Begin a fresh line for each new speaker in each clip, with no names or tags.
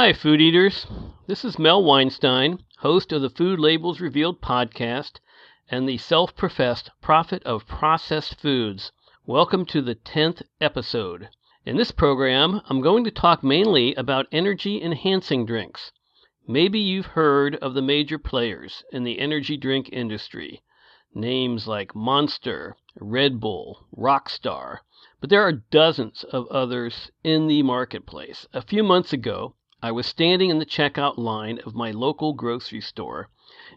Hi, food eaters. This is Mel Weinstein, host of the Food Labels Revealed podcast and the self professed prophet of processed foods. Welcome to the 10th episode. In this program, I'm going to talk mainly about energy enhancing drinks. Maybe you've heard of the major players in the energy drink industry. Names like Monster, Red Bull, Rockstar, but there are dozens of others in the marketplace. A few months ago, I was standing in the checkout line of my local grocery store.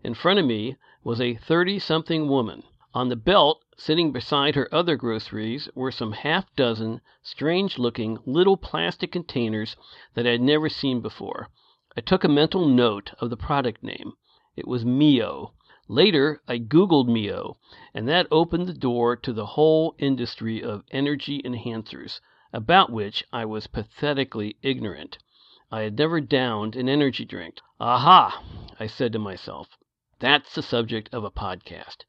In front of me was a 30 something woman. On the belt, sitting beside her other groceries, were some half dozen strange looking little plastic containers that I had never seen before. I took a mental note of the product name. It was Mio. Later I googled Mio, and that opened the door to the whole industry of energy enhancers, about which I was pathetically ignorant. I had never downed an energy drink. "Aha!" I said to myself. "That's the subject of a podcast."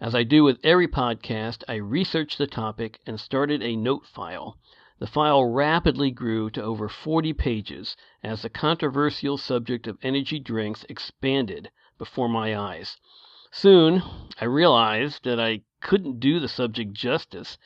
As I do with every podcast, I researched the topic and started a note file. The file rapidly grew to over 40 pages as the controversial subject of energy drinks expanded before my eyes. Soon I realized that I couldn't do the subject justice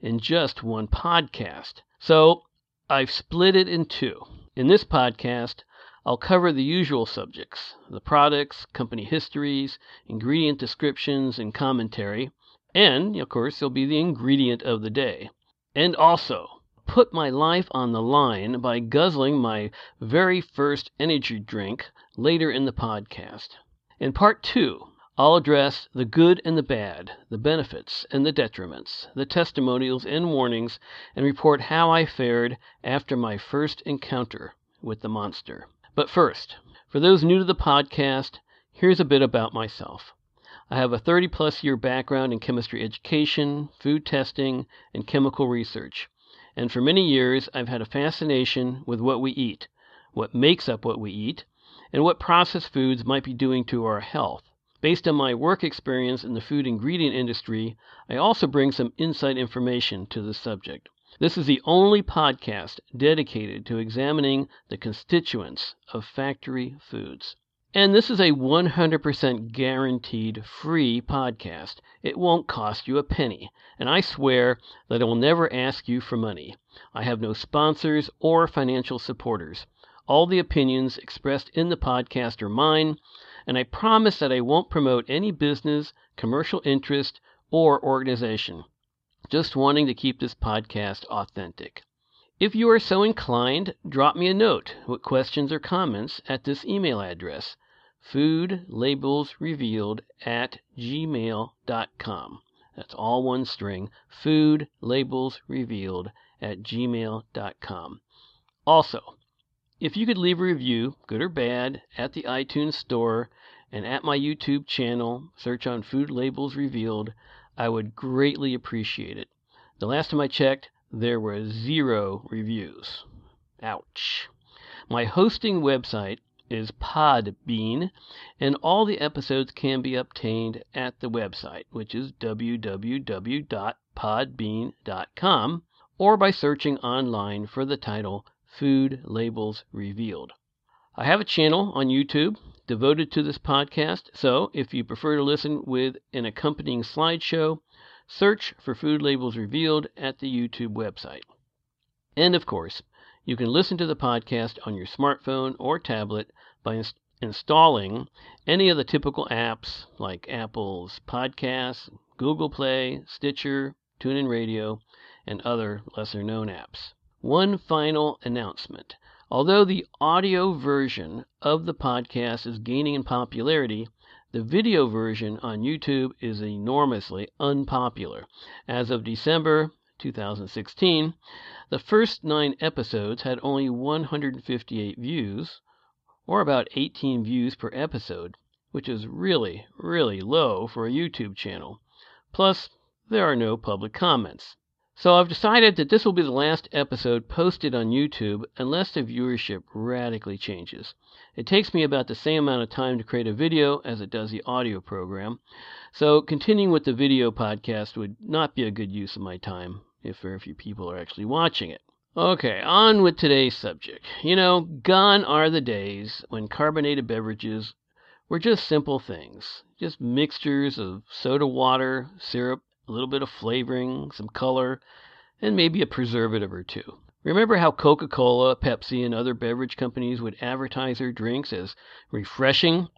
in just one podcast. So I've split it in two. In this podcast, I'll cover the usual subjects the products, company histories, ingredient descriptions, and commentary. And, of course, there'll be the ingredient of the day. And also, put my life on the line by guzzling my very first energy drink later in the podcast. In part two, I'll address the good and the bad, the benefits and the detriments, the testimonials and warnings, and report how I fared after my first encounter with the monster. But first, for those new to the podcast, here's a bit about myself. I have a 30 plus year background in chemistry education, food testing, and chemical research. And for many years, I've had a fascination with what we eat, what makes up what we eat, and what processed foods might be doing to our health. Based on my work experience in the food ingredient industry, I also bring some inside information to the subject. This is the only podcast dedicated to examining the constituents of factory foods. And this is a 100% guaranteed free podcast. It won't cost you a penny, and I swear that I will never ask you for money. I have no sponsors or financial supporters. All the opinions expressed in the podcast are mine, and I promise that I won't promote any business, commercial interest, or organization. Just wanting to keep this podcast authentic. If you are so inclined, drop me a note with questions or comments at this email address foodlabelsrevealed at gmail.com. That's all one string foodlabelsrevealed at gmail.com. Also, if you could leave a review, good or bad, at the iTunes Store and at my YouTube channel, search on Food Labels Revealed, I would greatly appreciate it. The last time I checked, there were zero reviews. Ouch. My hosting website is Podbean, and all the episodes can be obtained at the website, which is www.podbean.com, or by searching online for the title Food Labels Revealed. I have a channel on YouTube devoted to this podcast, so if you prefer to listen with an accompanying slideshow, search for Food Labels Revealed at the YouTube website. And of course, you can listen to the podcast on your smartphone or tablet by ins- installing any of the typical apps like Apple's Podcasts, Google Play, Stitcher, TuneIn Radio, and other lesser known apps. One final announcement. Although the audio version of the podcast is gaining in popularity, the video version on YouTube is enormously unpopular. As of December 2016, the first nine episodes had only 158 views, or about 18 views per episode, which is really, really low for a YouTube channel. Plus, there are no public comments. So I've decided that this will be the last episode posted on YouTube unless the viewership radically changes. It takes me about the same amount of time to create a video as it does the audio program, so continuing with the video podcast would not be a good use of my time if very few people are actually watching it. Okay, on with today's subject. You know, gone are the days when carbonated beverages were just simple things, just mixtures of soda water, syrup, a little bit of flavoring, some color, and maybe a preservative or two. Remember how Coca Cola, Pepsi, and other beverage companies would advertise their drinks as refreshing,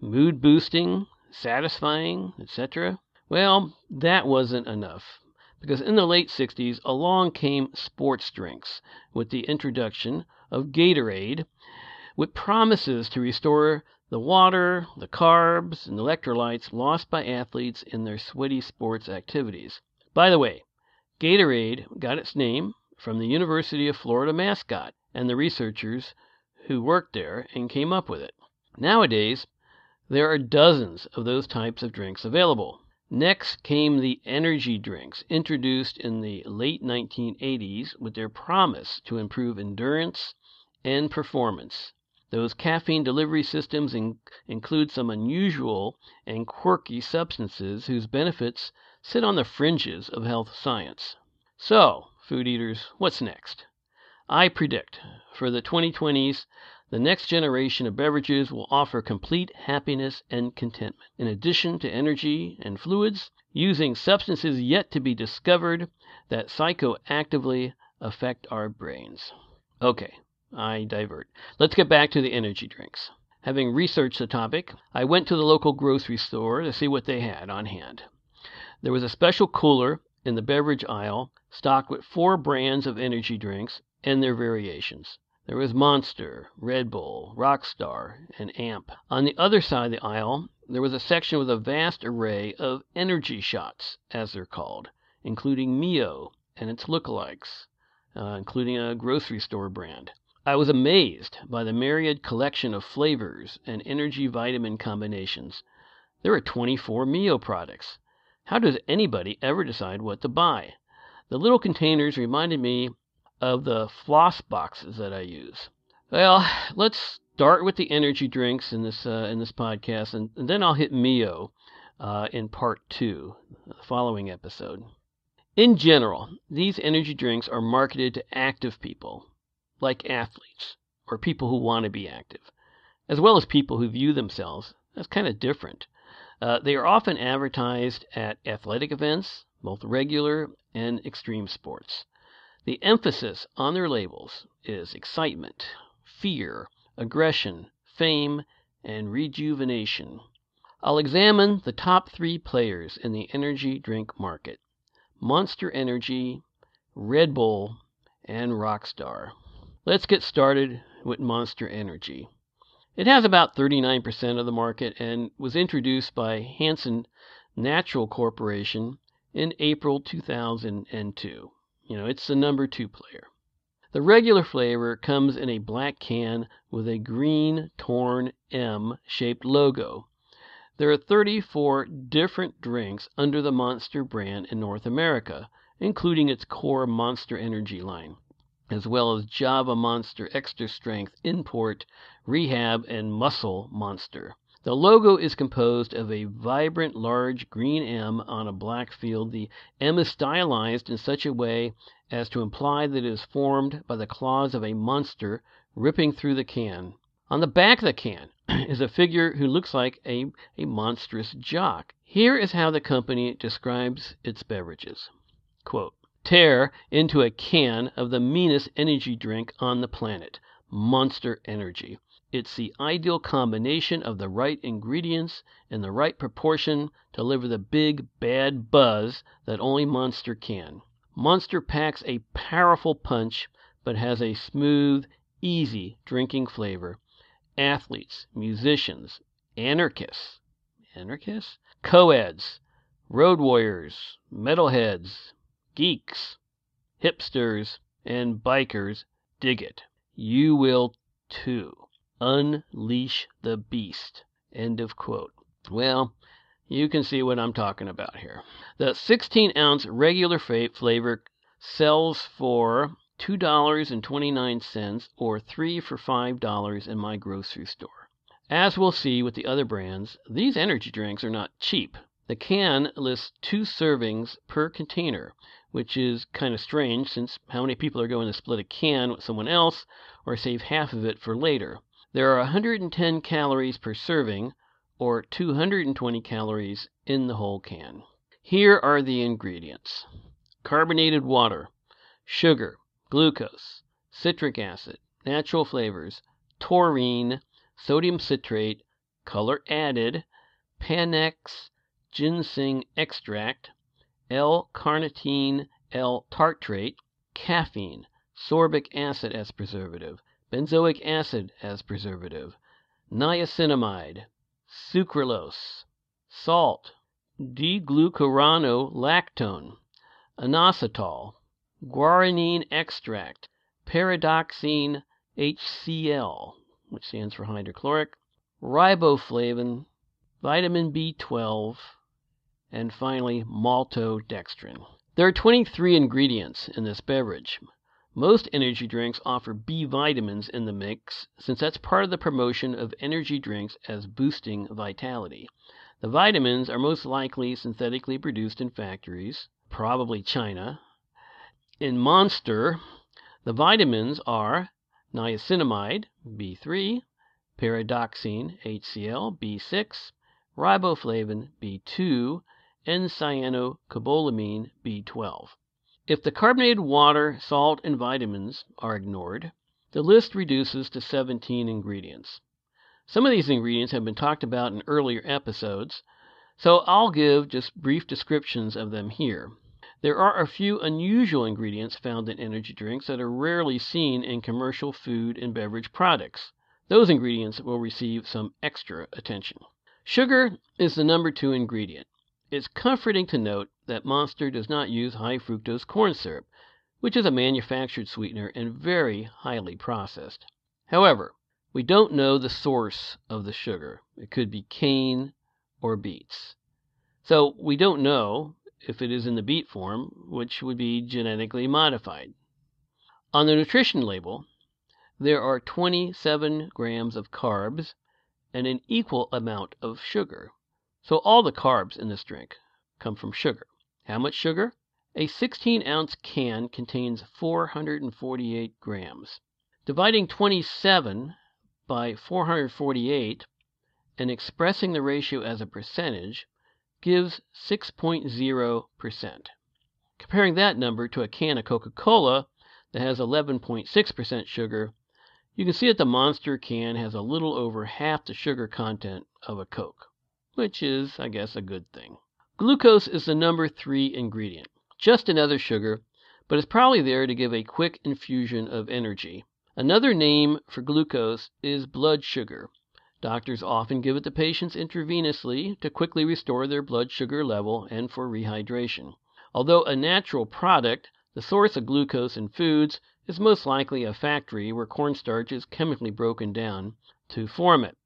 mood boosting, satisfying, etc.? Well, that wasn't enough, because in the late 60s along came sports drinks with the introduction of Gatorade, with promises to restore the water, the carbs, and electrolytes lost by athletes in their sweaty sports activities. By the way, Gatorade got its name from the University of Florida mascot and the researchers who worked there and came up with it. Nowadays, there are dozens of those types of drinks available. Next came the energy drinks, introduced in the late 1980s with their promise to improve endurance and performance. Those caffeine delivery systems in- include some unusual and quirky substances whose benefits sit on the fringes of health science. So, food eaters, what's next? I predict for the 2020s, the next generation of beverages will offer complete happiness and contentment, in addition to energy and fluids, using substances yet to be discovered that psychoactively affect our brains. Okay, I divert. Let's get back to the energy drinks. Having researched the topic, I went to the local grocery store to see what they had on hand. There was a special cooler in the beverage aisle stocked with four brands of energy drinks and their variations. There was Monster, Red Bull, Rockstar, and Amp. On the other side of the aisle there was a section with a vast array of energy shots, as they're called, including Mio and its lookalikes, uh, including a grocery store brand. I was amazed by the myriad collection of flavors and energy vitamin combinations. There are 24 Mio products. How does anybody ever decide what to buy? The little containers reminded me of the floss boxes that I use. Well, let's start with the energy drinks in this uh, in this podcast, and, and, then I'll hit Mio uh, in part two, the following episode. In general, these energy drinks are marketed to active people, like athletes or people who want to be active, as well as people who view themselves as kind of different. Uh, they are often advertised at athletic events, both regular and extreme sports. The emphasis on their labels is excitement, fear, aggression, fame, and rejuvenation. I'll examine the top three players in the energy drink market Monster Energy, Red Bull, and Rockstar. Let's get started with Monster Energy. It has about 39% of the market and was introduced by Hansen Natural Corporation in April 2002. You know, it's the number two player. The regular flavor comes in a black can with a green torn M shaped logo. There are 34 different drinks under the Monster brand in North America, including its core Monster Energy line as well as Java Monster Extra Strength Import, Rehab, and Muscle Monster. The logo is composed of a vibrant large green M on a black field. The M is stylized in such a way as to imply that it is formed by the claws of a monster ripping through the can. On the back of the can is a figure who looks like a, a monstrous jock. Here is how the company describes its beverages. Quote, tear into a can of the meanest energy drink on the planet Monster Energy. It's the ideal combination of the right ingredients in the right proportion to deliver the big, bad buzz that only Monster can. Monster packs a powerful punch, but has a smooth, easy drinking flavor. Athletes, musicians, anarchists, anarchists, co-eds, road warriors, metalheads, geeks, hipsters, and bikers dig it. You will too. Unleash the beast. End of quote. Well, you can see what I'm talking about here. The 16 ounce regular flavor sells for $2.29 or 3 for $5 in my grocery store. As we'll see with the other brands, these energy drinks are not cheap. The can lists two servings per container, which is kind of strange since how many people are going to split a can with someone else or save half of it for later? There are 110 calories per serving, or 220 calories in the whole can. Here are the ingredients carbonated water, sugar, glucose, citric acid, natural flavors, taurine, sodium citrate, color added, Panax ginseng extract, L-carnitine L-tartrate, caffeine, sorbic acid as preservative, benzoic acid as preservative, niacinamide, sucralose, salt, D-glucuronolactone, inositol, guaranine extract, pyridoxine HCl, which stands for hydrochloric, riboflavin, vitamin B12, and finally maltodextrin. There are 23 ingredients in this beverage. Most energy drinks offer B vitamins in the mix since that's part of the promotion of energy drinks as boosting vitality. The vitamins are most likely synthetically produced in factories, probably China. In Monster, the vitamins are niacinamide, B3, pyridoxine, HCl, B6, riboflavin, B2, and cyanocobalamin, B12. If the carbonated water, salt, and vitamins are ignored, the list reduces to 17 ingredients. Some of these ingredients have been talked about in earlier episodes, so I'll give just brief descriptions of them here. There are a few unusual ingredients found in energy drinks that are rarely seen in commercial food and beverage products. Those ingredients will receive some extra attention. Sugar is the number two ingredient. It's comforting to note that Monster does not use high fructose corn syrup, which is a manufactured sweetener and very highly processed. However, we don't know the source of the sugar. It could be cane or beets. So we don't know if it is in the beet form, which would be genetically modified. On the nutrition label, there are 27 grams of carbs and an equal amount of sugar. So all the carbs in this drink come from sugar. How much sugar? A 16 ounce can contains 448 grams. Dividing 27 by 448 and expressing the ratio as a percentage gives 6.0%. Comparing that number to a can of Coca Cola that has 11.6% sugar, you can see that the Monster can has a little over half the sugar content of a Coke, which is, I guess, a good thing. Glucose is the number three ingredient, just another sugar, but it's probably there to give a quick infusion of energy. Another name for glucose is blood sugar. Doctors often give it to patients intravenously to quickly restore their blood sugar level and for rehydration. Although a natural product, the source of glucose in foods is most likely a factory where cornstarch is chemically broken down to form it.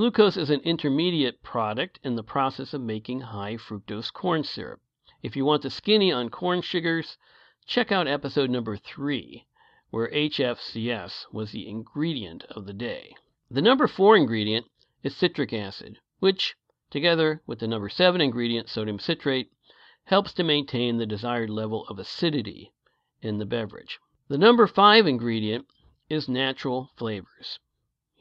Glucose is an intermediate product in the process of making high fructose corn syrup. If you want the skinny on corn sugars, check out episode number 3 where HFCS was the ingredient of the day. The number four ingredient is citric acid, which, together with the number seven ingredient, sodium citrate, helps to maintain the desired level of acidity in the beverage. The number five ingredient is natural flavors.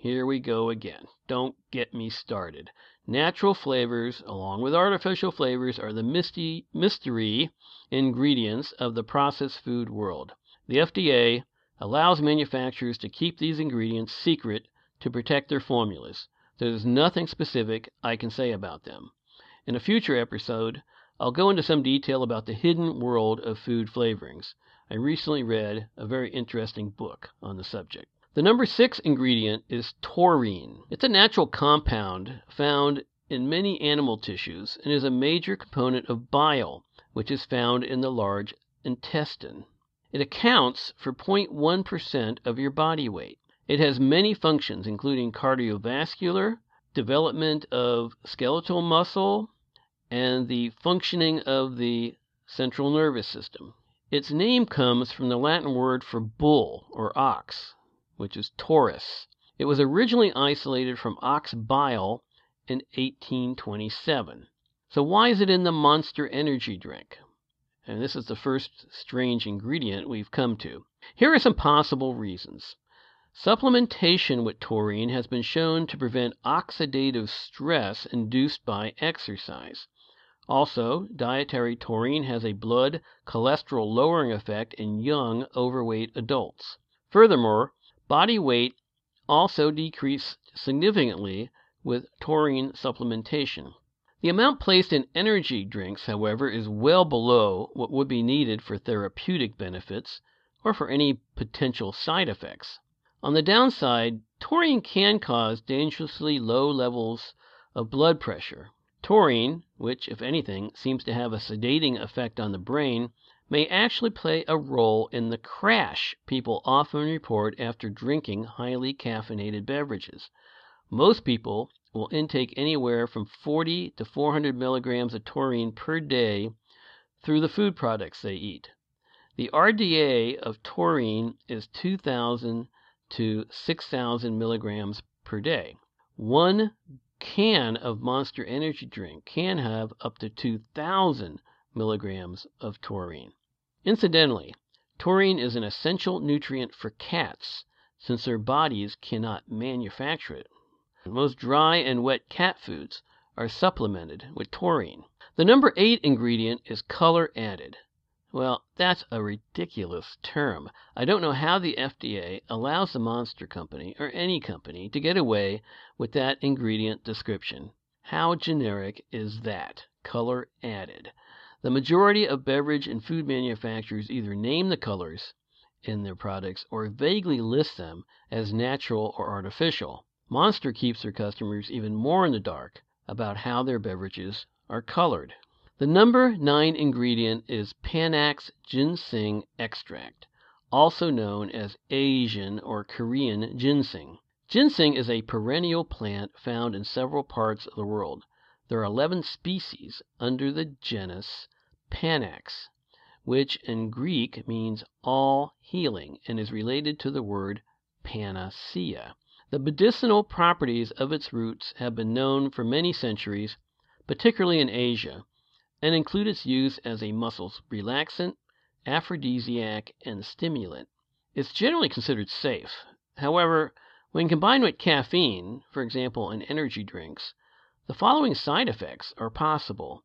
Here we go again. Don't get me started. Natural flavors, along with artificial flavors, are the misty, mystery ingredients of the processed food world. The FDA allows manufacturers to keep these ingredients secret to protect their formulas. There is nothing specific I can say about them. In a future episode, I'll go into some detail about the hidden world of food flavorings. I recently read a very interesting book on the subject. The number six ingredient is taurine. It's a natural compound found in many animal tissues and is a major component of bile, which is found in the large intestine. It accounts for 0.1 percent of your body weight. It has many functions, including cardiovascular, development of skeletal muscle, and the functioning of the central nervous system. Its name comes from the Latin word for bull or ox, which is taurus. It was originally isolated from ox bile in 1827. So, why is it in the monster energy drink? And this is the first strange ingredient we've come to. Here are some possible reasons. Supplementation with taurine has been shown to prevent oxidative stress induced by exercise. Also, dietary taurine has a blood cholesterol lowering effect in young, overweight adults. Furthermore, body weight also decreased significantly with taurine supplementation. The amount placed in energy drinks, however, is well below what would be needed for therapeutic benefits or for any potential side effects. On the downside, taurine can cause dangerously low levels of blood pressure. Taurine, which, if anything, seems to have a sedating effect on the brain, may actually play a role in the crash people often report after drinking highly caffeinated beverages. Most people will intake anywhere from 40 to 400 milligrams of taurine per day through the food products they eat. The RDA of taurine is 2,000 to 6,000 milligrams per day. One can of Monster Energy drink can have up to 2,000 milligrams of taurine. Incidentally, taurine is an essential nutrient for cats since their bodies cannot manufacture it. Most dry and wet cat foods are supplemented with taurine. The number eight ingredient is color added. Well, that's a ridiculous term. I don't know how the FDA allows the Monster Company or any company to get away with that ingredient description. How generic is that? Color added. The majority of beverage and food manufacturers either name the colors in their products or vaguely list them as natural or artificial. Monster keeps their customers even more in the dark about how their beverages are colored. The number nine ingredient is Panax ginseng extract, also known as Asian or Korean ginseng. Ginseng is a perennial plant found in several parts of the world. There are 11 species under the genus Panax, which in Greek means all healing and is related to the word panacea. The medicinal properties of its roots have been known for many centuries, particularly in Asia, and include its use as a muscle relaxant, aphrodisiac, and stimulant. It's generally considered safe. However, when combined with caffeine, for example in energy drinks, the following side effects are possible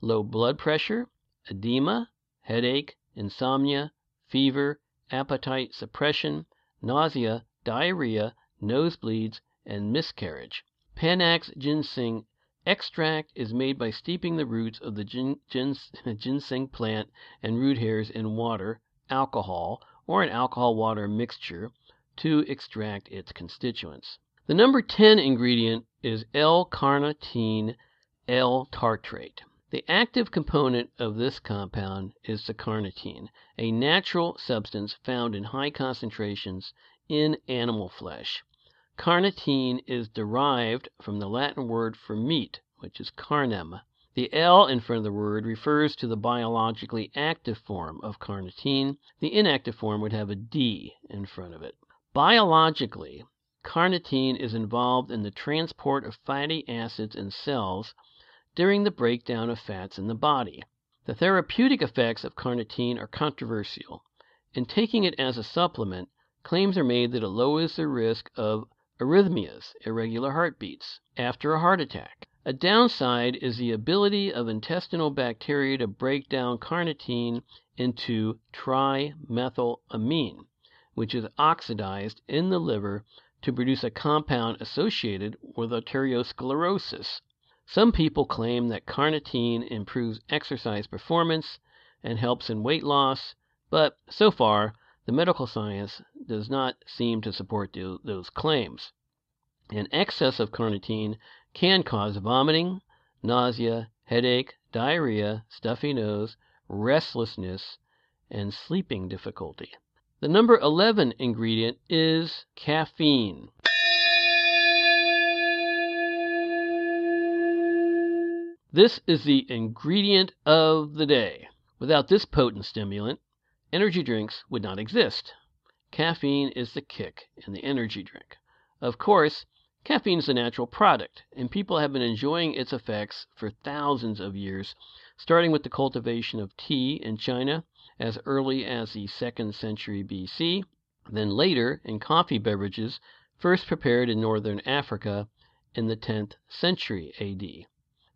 low blood pressure, edema, headache, insomnia, fever, appetite suppression, nausea, diarrhea, nosebleeds, and miscarriage. Panax ginseng extract is made by steeping the roots of the gin, gins, ginseng plant and root hairs in water, alcohol, or an alcohol water mixture to extract its constituents. The number 10 ingredient is L-carnitine L-tartrate. The active component of this compound is the carnitine, a natural substance found in high concentrations in animal flesh. Carnitine is derived from the Latin word for meat, which is carnem. The L in front of the word refers to the biologically active form of carnitine. The inactive form would have a D in front of it. Biologically, carnitine is involved in the transport of fatty acids in cells during the breakdown of fats in the body. The therapeutic effects of carnitine are controversial. In taking it as a supplement, claims are made that it lowers the risk of arrhythmias, irregular heartbeats, after a heart attack. A downside is the ability of intestinal bacteria to break down carnitine into trimethylamine, which is oxidized in the liver to produce a compound associated with arteriosclerosis. Some people claim that carnitine improves exercise performance and helps in weight loss, but so far the medical science does not seem to support those claims. An excess of carnitine can cause vomiting, nausea, headache, diarrhea, stuffy nose, restlessness, and sleeping difficulty. The number 11 ingredient is caffeine. This is the ingredient of the day. Without this potent stimulant, energy drinks would not exist. Caffeine is the kick in the energy drink. Of course, Caffeine is a natural product, and people have been enjoying its effects for thousands of years, starting with the cultivation of tea in China as early as the second century BC, then later in coffee beverages first prepared in northern Africa in the tenth century A.D.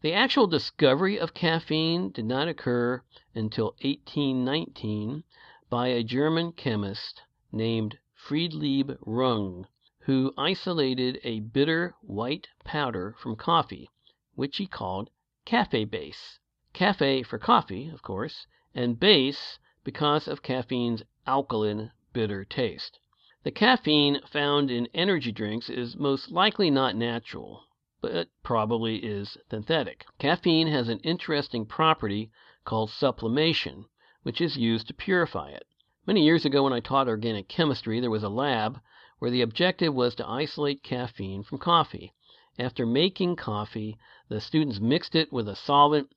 The actual discovery of caffeine did not occur until 1819 by a German chemist named Friedlieb Runge, who isolated a bitter white powder from coffee, which he called "café base." Café for coffee, of course, and base because of caffeine's alkaline, bitter taste. The caffeine found in energy drinks is most likely not natural but probably is synthetic. Caffeine has an interesting property called sublimation, which is used to purify it. Many years ago, when I taught organic chemistry, there was a lab where the objective was to isolate caffeine from coffee. After making coffee, the students mixed it with a solvent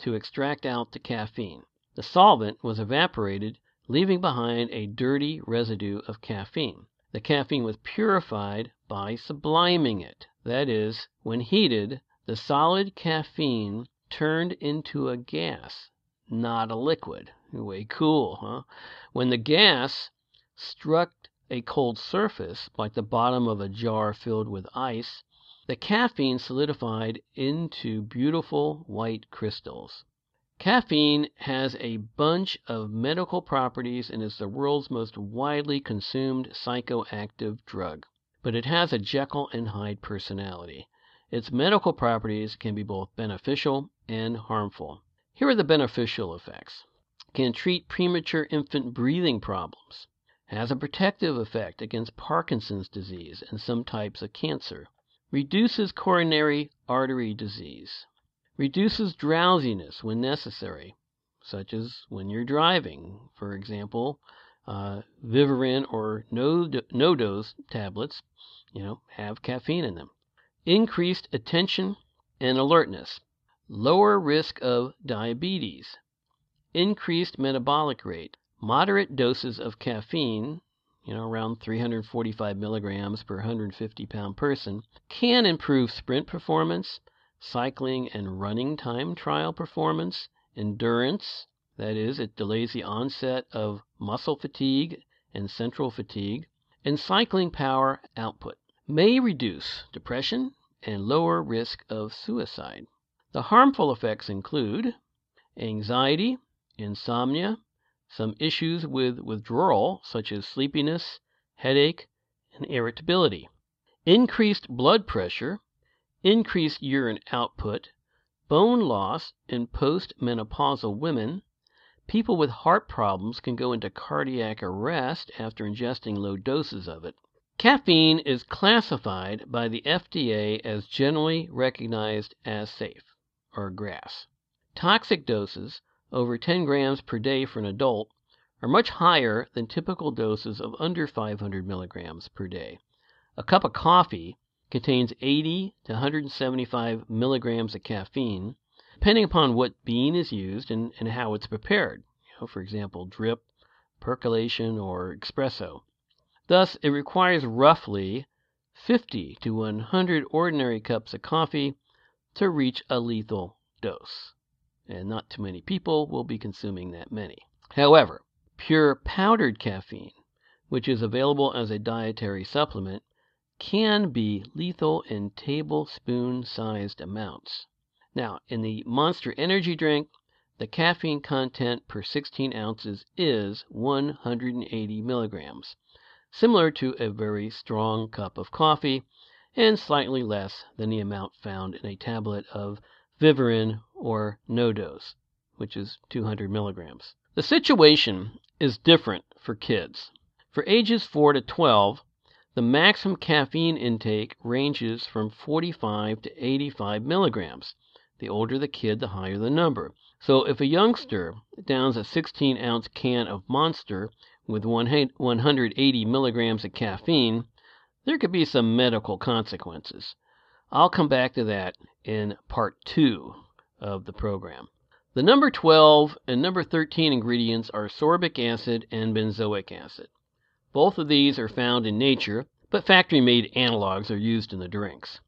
to extract out the caffeine. The solvent was evaporated, leaving behind a dirty residue of caffeine. The caffeine was purified by subliming it. That is, when heated, the solid caffeine turned into a gas, not a liquid. Way cool, huh? When the gas struck a cold surface, like the bottom of a jar filled with ice, the caffeine solidified into beautiful white crystals. Caffeine has a bunch of medical properties and is the world's most widely consumed psychoactive drug but it has a Jekyll and Hyde personality. Its medical properties can be both beneficial and harmful. Here are the beneficial effects. Can treat premature infant breathing problems. Has a protective effect against Parkinson's disease and some types of cancer. Reduces coronary artery disease. Reduces drowsiness when necessary, such as when you're driving. For example, uh, Vivarin or NoDoz tablets you know, have caffeine in them. Increased attention and alertness, lower risk of diabetes, increased metabolic rate. Moderate doses of caffeine, you know, around 345 milligrams per 150 pound person, can improve sprint performance, cycling and running time trial performance, endurance, that is, it delays the onset of muscle fatigue and central fatigue, and cycling power output may reduce depression and lower risk of suicide. The harmful effects include anxiety, insomnia, some issues with withdrawal, such as sleepiness, headache, and irritability, increased blood pressure, increased urine output, bone loss in postmenopausal women. People with heart problems can go into cardiac arrest after ingesting low doses of it. Caffeine is classified by the FDA as generally recognized as safe, or GRAS. Toxic doses, over 10 grams per day for an adult, are much higher than typical doses of under 500 milligrams per day. A cup of coffee contains 80 to 175 milligrams of caffeine, depending upon what bean is used and, and how it's prepared. You know, for example, drip, percolation, or espresso. Thus it requires roughly 50 to 100 ordinary cups of coffee to reach a lethal dose, and not too many people will be consuming that many. However, pure powdered caffeine, which is available as a dietary supplement, can be lethal in tablespoon sized amounts. Now, in the Monster Energy drink, the caffeine content per 16 ounces is 180 milligrams similar to a very strong cup of coffee, and slightly less than the amount found in a tablet of Vivarin or NoDoz, which is 200 milligrams. The situation is different for kids. For ages 4 to 12, the maximum caffeine intake ranges from 45 to 85 milligrams. The older the kid, the higher the number. So if a youngster downs a 16 ounce can of Monster with 180 milligrams of caffeine, there could be some medical consequences. I'll come back to that in part two of the program. The number 12 and number 13 ingredients are sorbic acid and benzoic acid. Both of these are found in nature, but factory made analogs are used in the drinks.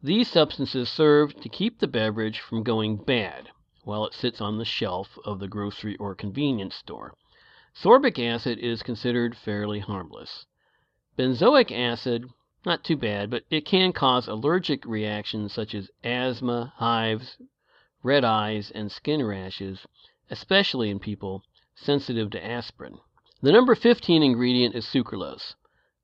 These substances serve to keep the beverage from going bad while it sits on the shelf of the grocery or convenience store. Sorbic acid is considered fairly harmless. Benzoic acid, not too bad, but it can cause allergic reactions such as asthma, hives, red eyes, and skin rashes, especially in people sensitive to aspirin. The number 15 ingredient is sucralose.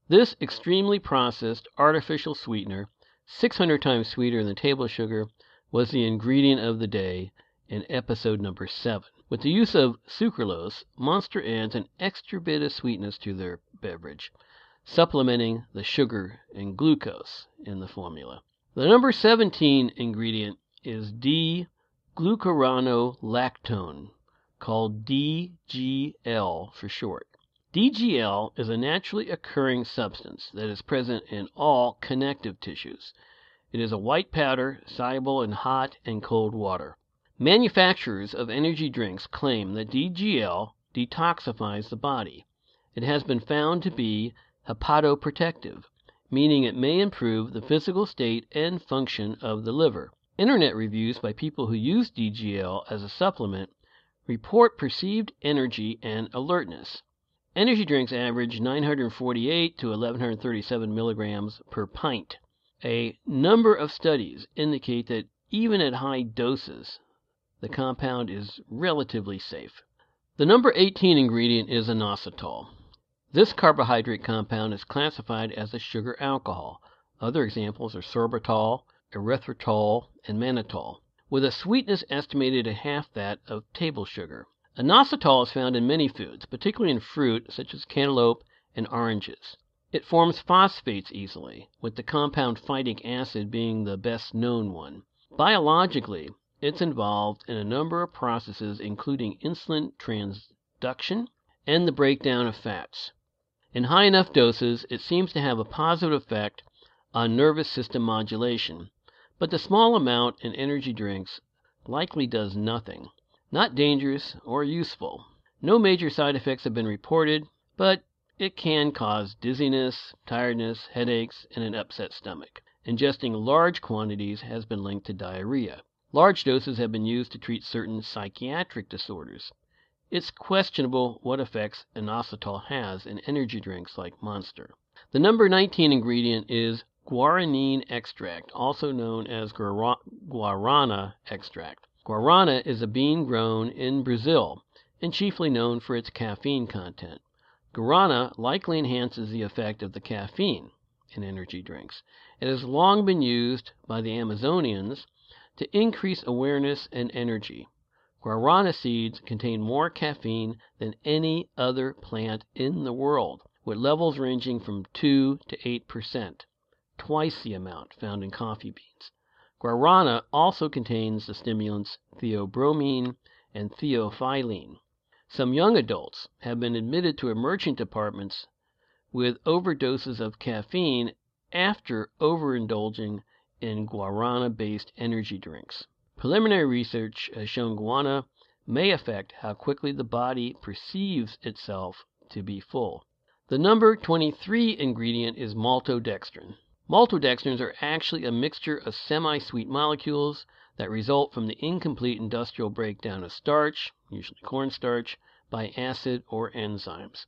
This extremely processed artificial sweetener, 600 times sweeter than table sugar, was the ingredient of the day in episode number 7. With the use of sucralose, Monster adds an extra bit of sweetness to their beverage, supplementing the sugar and glucose in the formula. The number 17 ingredient is D-glucuronolactone, called DGL for short. DGL is a naturally occurring substance that is present in all connective tissues. It is a white powder soluble in hot and cold water. Manufacturers of energy drinks claim that DGL detoxifies the body. It has been found to be hepatoprotective, meaning it may improve the physical state and function of the liver. Internet reviews by people who use DGL as a supplement report perceived energy and alertness. Energy drinks average 948 to 1137 milligrams per pint. A number of studies indicate that even at high doses, the compound is relatively safe. The number 18 ingredient is inositol. This carbohydrate compound is classified as a sugar alcohol. Other examples are sorbitol, erythritol, and mannitol, with a sweetness estimated at half that of table sugar. Inositol is found in many foods, particularly in fruit such as cantaloupe and oranges. It forms phosphates easily, with the compound phytic acid being the best known one. Biologically, it's involved in a number of processes including insulin transduction and the breakdown of fats. In high enough doses, it seems to have a positive effect on nervous system modulation, but the small amount in energy drinks likely does nothing. Not dangerous or useful. No major side effects have been reported, but it can cause dizziness, tiredness, headaches, and an upset stomach. Ingesting large quantities has been linked to diarrhea. Large doses have been used to treat certain psychiatric disorders. It's questionable what effects inositol has in energy drinks like Monster. The number 19 ingredient is guaranine extract, also known as guarana extract. Guarana is a bean grown in Brazil and chiefly known for its caffeine content. Guarana likely enhances the effect of the caffeine in energy drinks. It has long been used by the Amazonians to increase awareness and energy. Guarana seeds contain more caffeine than any other plant in the world, with levels ranging from 2 to 8 per cent, twice the amount found in coffee beans. Guarana also contains the stimulants theobromine and theophylline. Some young adults have been admitted to emergency departments with overdoses of caffeine after overindulging in guarana based energy drinks. Preliminary research has shown guarana may affect how quickly the body perceives itself to be full. The number 23 ingredient is maltodextrin. Maltodextrins are actually a mixture of semi-sweet molecules that result from the incomplete industrial breakdown of starch, usually cornstarch, by acid or enzymes.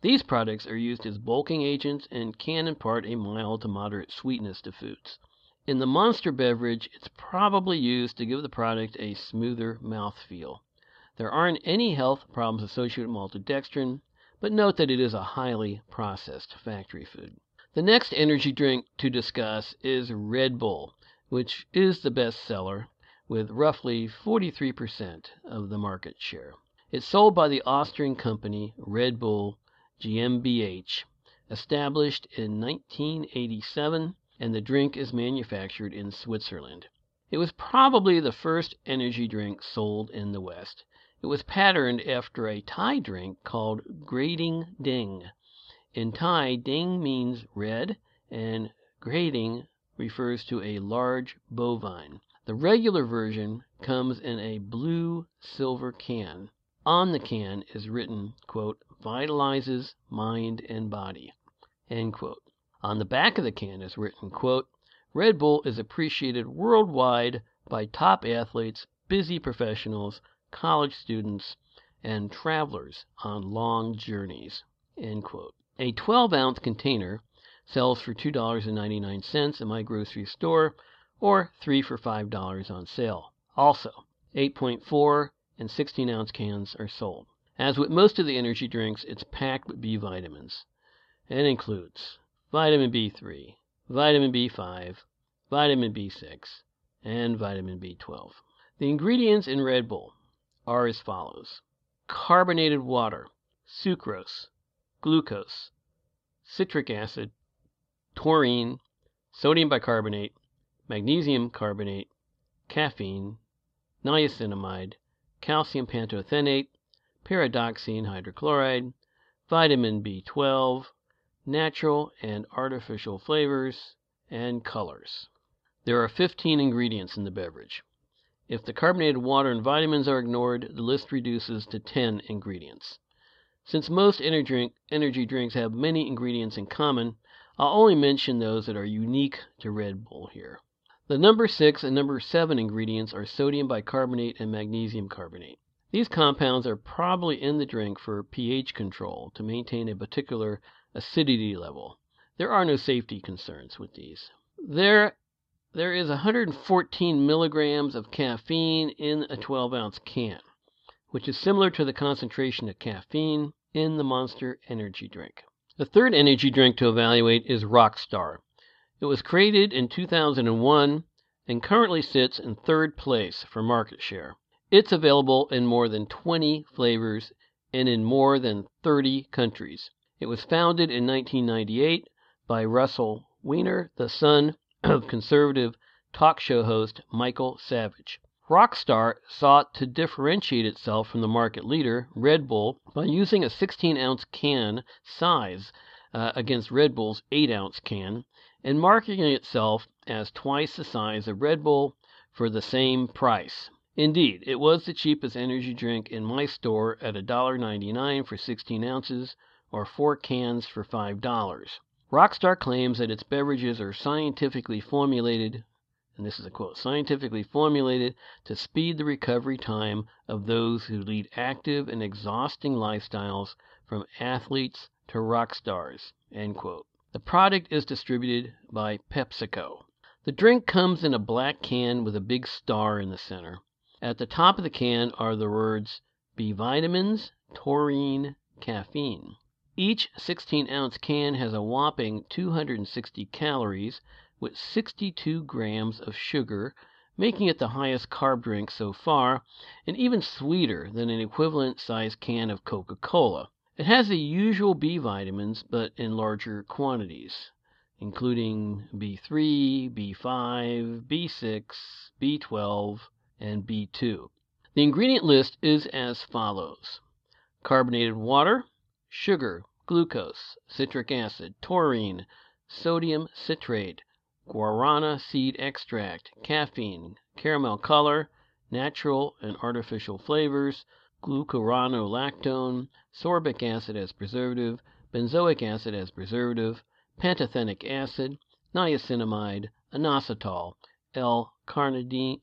These products are used as bulking agents and can impart a mild to moderate sweetness to foods. In the Monster beverage, it's probably used to give the product a smoother mouthfeel. There aren't any health problems associated with maltodextrin, but note that it is a highly processed factory food. The next energy drink to discuss is Red Bull, which is the best seller with roughly 43% of the market share. It's sold by the Austrian company Red Bull GmbH, established in 1987, and the drink is manufactured in Switzerland. It was probably the first energy drink sold in the West. It was patterned after a Thai drink called Krating Daeng. In Thai, ding means red, and krating refers to a large bovine. The regular version comes in a blue silver can. On the can is written, "Vitalizes mind and body." On the back of the can is written, Red Bull is appreciated worldwide by top athletes, busy professionals, college students, and travelers on long journeys. A 12 ounce container sells for $2.99 in my grocery store or 3 for $5 on sale. Also, 8.4 and 16 ounce cans are sold. As with most of the energy drinks, it's packed with B vitamins. It includes vitamin B3, vitamin B5, vitamin B6, and vitamin B12. The ingredients in Red Bull are as follows carbonated water, sucrose, glucose, citric acid, taurine, sodium bicarbonate, magnesium carbonate, caffeine, niacinamide, calcium pantothenate, pyridoxine hydrochloride, vitamin B12, natural and artificial flavors, and colors. There are 15 ingredients in the beverage. If the carbonated water and vitamins are ignored, the list reduces to 10 ingredients. Since most energy drinks have many ingredients in common, I'll only mention those that are unique to Red Bull here. The number 6 and number 7 ingredients are sodium bicarbonate and magnesium carbonate. These compounds are probably in the drink for pH control to maintain a particular acidity level. There are no safety concerns with these. There there is 114 milligrams of caffeine in a 12 ounce can, which is similar to the concentration of caffeine in the Monster energy drink. The third energy drink to evaluate is Rockstar. It was created in 2001 and currently sits in third place for market share. It's available in more than 20 flavors and in more than 30 countries. It was founded in 1998 by Russell Weiner, the son of conservative talk show host Michael Savage. Rockstar sought to differentiate itself from the market leader, Red Bull, by using a 16 ounce can size uh, against Red Bull's 8 ounce can and marketing itself as twice the size of Red Bull for the same price. Indeed, it was the cheapest energy drink in my store at $1.99 for 16 ounces or four cans for $5. Rockstar claims that its beverages are scientifically formulated, and this is a quote, scientifically formulated to speed the recovery time of those who lead active and exhausting lifestyles from athletes to rock stars, end quote. The product is distributed by PepsiCo. The drink comes in a black can with a big star in the center. At the top of the can are the words B vitamins, taurine, caffeine. Each 16 ounce can has a whopping 260 calories with 62 grams of sugar, making it the highest carb drink so far, and even sweeter than an equivalent sized can of Coca Cola. It has the usual B vitamins, but in larger quantities, including B3, B5, B6, B12, and B2. The ingredient list is as follows carbonated water sugar, glucose, citric acid, taurine, sodium citrate, guarana seed extract, caffeine, caramel color, natural and artificial flavors, glucuronolactone, sorbic acid as preservative, benzoic acid as preservative, pantothenic acid, niacinamide, inositol, L-carnitine,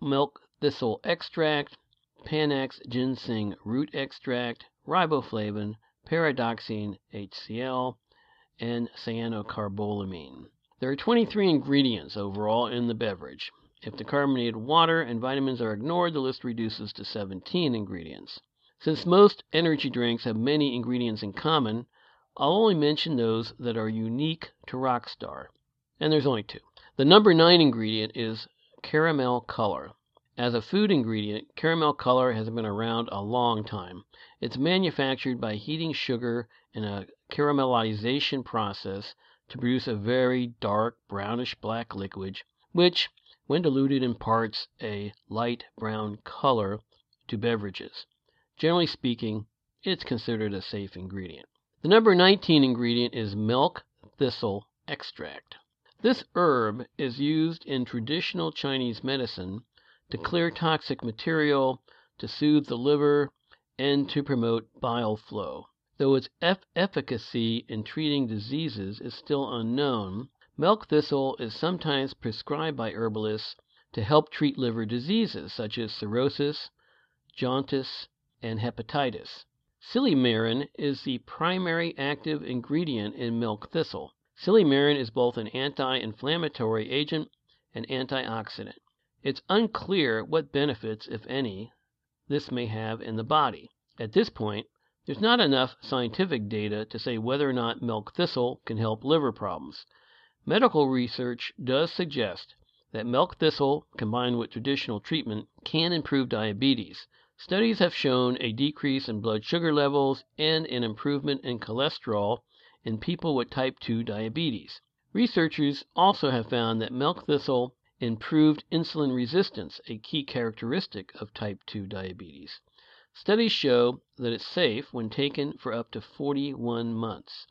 milk thistle extract, Panax ginseng root extract, riboflavin, pyridoxine HCl, and cyanocobalamin. There are 23 ingredients overall in the beverage. If the carbonated water and vitamins are ignored, the list reduces to 17 ingredients. Since most energy drinks have many ingredients in common, I'll only mention those that are unique to Rockstar, and there's only two. The number 9 ingredient is caramel color. As a food ingredient, caramel color has been around a long time. It's manufactured by heating sugar in a caramelization process to produce a very dark brownish black liquid, which, when diluted, imparts a light brown color to beverages. Generally speaking, it's considered a safe ingredient. The number 19 ingredient is milk thistle extract. This herb is used in traditional Chinese medicine to clear toxic material, to soothe the liver, and to promote bile flow. Though its eff- efficacy in treating diseases is still unknown, milk thistle is sometimes prescribed by herbalists to help treat liver diseases such as cirrhosis, jaundice, and hepatitis. Silymarin is the primary active ingredient in milk thistle. Silymarin is both an anti-inflammatory agent and antioxidant. It's unclear what benefits, if any, this may have in the body. At this point, there's not enough scientific data to say whether or not milk thistle can help liver problems. Medical research does suggest that milk thistle combined with traditional treatment can improve diabetes. Studies have shown a decrease in blood sugar levels and an improvement in cholesterol in people with type 2 diabetes. Researchers also have found that milk thistle improved insulin resistance, a key characteristic of type 2 diabetes. Studies show that it's safe when taken for up to 41 months.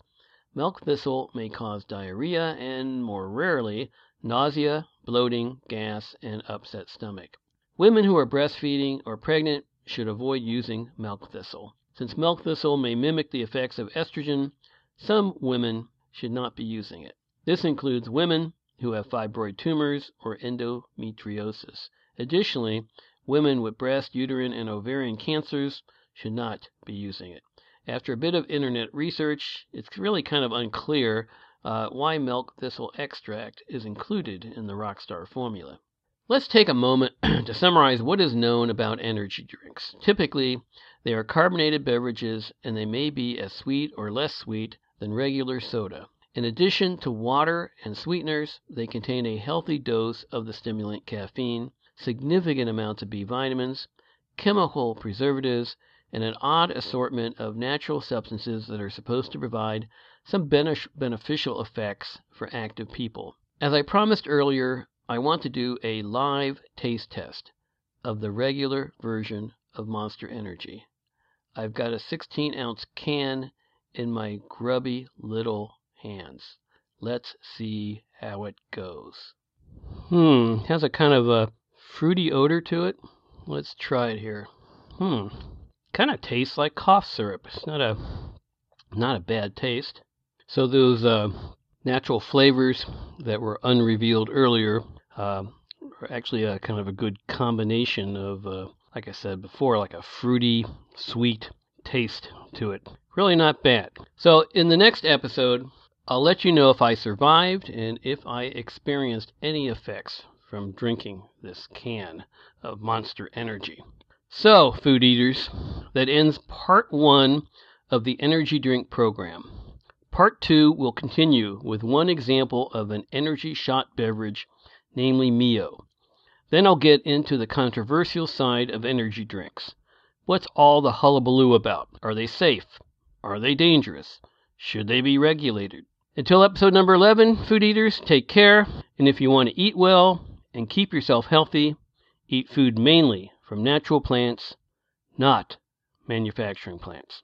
Milk thistle may cause diarrhea and, more rarely, nausea, bloating, gas, and upset stomach. Women who are breastfeeding or pregnant should avoid using milk thistle. Since milk thistle may mimic the effects of estrogen, some women should not be using it. This includes women who have fibroid tumors or endometriosis. Additionally, women with breast, uterine, and ovarian cancers should not be using it. After a bit of internet research, it's really kind of unclear uh, why milk thistle extract is included in the Rockstar formula. Let's take a moment to summarize what is known about energy drinks. Typically, they are carbonated beverages and they may be as sweet or less sweet than regular soda. In addition to water and sweeteners, they contain a healthy dose of the stimulant caffeine, significant amounts of B vitamins, chemical preservatives, and an odd assortment of natural substances that are supposed to provide some beneficial effects for active people. As I promised earlier, I want to do a live taste test of the regular version of Monster Energy. I've got a 16 ounce can in my grubby little hands. Let's see how it goes. Hmm, has a kind of a fruity odor to it. Let's try it here. Hmm, kind of tastes like cough syrup. It's not a not a bad taste. So those uh, natural flavors that were unrevealed earlier uh, are actually a kind of a good combination of, uh, like I said before, like a fruity, sweet taste to it. Really not bad. So in the next episode, I'll let you know if I survived and if I experienced any effects from drinking this can of Monster Energy. So, food eaters, that ends part one of the energy drink program. Part two will continue with one example of an energy shot beverage, namely Mio. Then I'll get into the controversial side of energy drinks. What's all the hullabaloo about? Are they safe? Are they dangerous? Should they be regulated? Until episode number 11, food eaters, take care. And if you want to eat well and keep yourself healthy, eat food mainly from natural plants, not manufacturing plants.